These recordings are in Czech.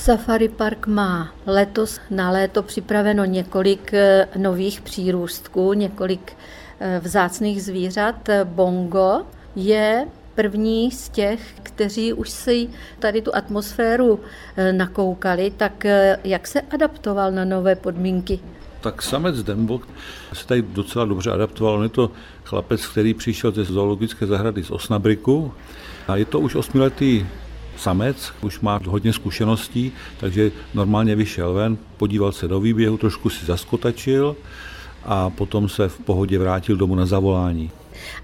Safari Park má letos na léto připraveno několik eh, nových přírůstků, několik eh, vzácných zvířat. Bongo je první z těch, kteří už si tady tu atmosféru eh, nakoukali, tak jak se adaptoval na nové podmínky? Tak samec Dembo se tady docela dobře adaptoval. On je to chlapec, který přišel ze zoologické zahrady z Osnabriku a je to už osmiletý samec, už má hodně zkušeností, takže normálně vyšel ven, podíval se do výběhu, trošku si zaskotačil a potom se v pohodě vrátil domů na zavolání.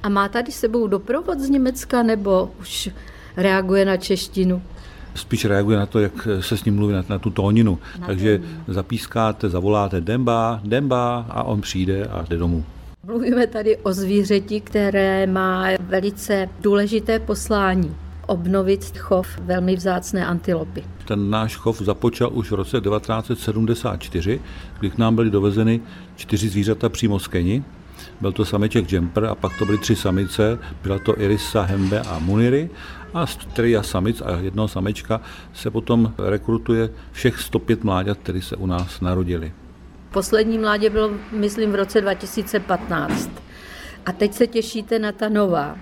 A má tady sebou doprovod z Německa nebo už reaguje na češtinu? Spíš reaguje na to, jak se s ním mluví, na, na tu tóninu. Na Takže tóninu. zapískáte, zavoláte Demba, Demba a on přijde a jde domů. Mluvíme tady o zvířeti, které má velice důležité poslání obnovit chov velmi vzácné antilopy. Ten náš chov započal už v roce 1974, kdy k nám byly dovezeny čtyři zvířata přímo z Keni. Byl to sameček Jumper a pak to byly tři samice, byla to Irisa, Hembe a Muniry a z tria samic a jednoho samečka se potom rekrutuje všech 105 mláďat, které se u nás narodili. Poslední mládě bylo, myslím, v roce 2015. A teď se těšíte na ta nová.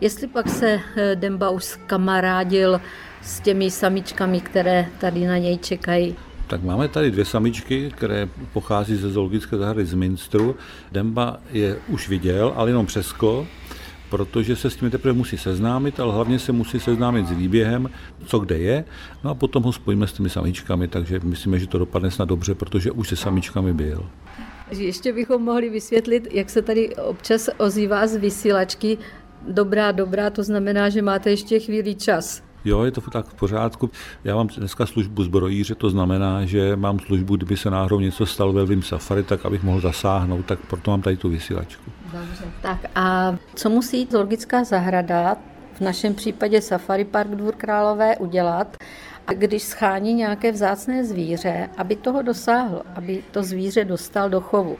Jestli pak se eh, Demba už kamarádil s těmi samičkami, které tady na něj čekají. Tak máme tady dvě samičky, které pochází ze zoologické zahrady z Minstru. Demba je už viděl, ale jenom přesko, protože se s tím teprve musí seznámit, ale hlavně se musí seznámit s výběhem, co kde je, no a potom ho spojíme s těmi samičkami, takže myslíme, že to dopadne snad dobře, protože už se samičkami byl. Ještě bychom mohli vysvětlit, jak se tady občas ozývá z vysílačky dobrá, dobrá, to znamená, že máte ještě chvíli čas. Jo, je to tak v pořádku. Já mám dneska službu zbrojíře, to znamená, že mám službu, kdyby se náhodou něco stalo ve Vim Safari, tak abych mohl zasáhnout, tak proto mám tady tu vysílačku. Dobře. Tak a co musí zoologická zahrada, v našem případě Safari Park Dvůr Králové, udělat, když schání nějaké vzácné zvíře, aby toho dosáhl, aby to zvíře dostal do chovu?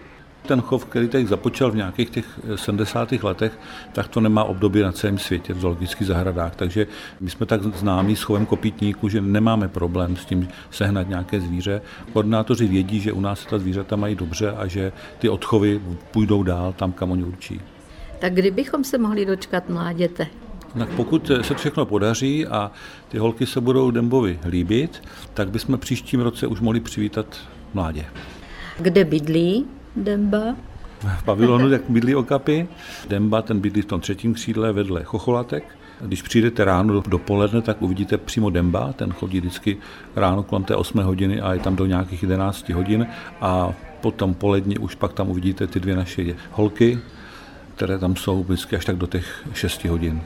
Ten chov, který teď započal v nějakých těch 70. letech, tak to nemá období na celém světě v zoologických zahradách. Takže my jsme tak známí s chovem kopítníků, že nemáme problém s tím sehnat nějaké zvíře. Koordinátoři vědí, že u nás ta zvířata mají dobře a že ty odchovy půjdou dál tam, kam oni určí. Tak kdybychom se mohli dočkat mláděte? Tak pokud se všechno podaří a ty holky se budou Dembovi líbit, tak bychom příštím roce už mohli přivítat mládě. Kde bydlí? Demba. V pavilonu, jak bydlí okapy. Demba, ten bydlí v tom třetím křídle vedle chocholatek. Když přijdete ráno dopoledne, tak uvidíte přímo Demba, ten chodí vždycky ráno kolem té 8 hodiny a je tam do nějakých 11 hodin a potom poledně už pak tam uvidíte ty dvě naše holky, které tam jsou vždycky až tak do těch 6 hodin.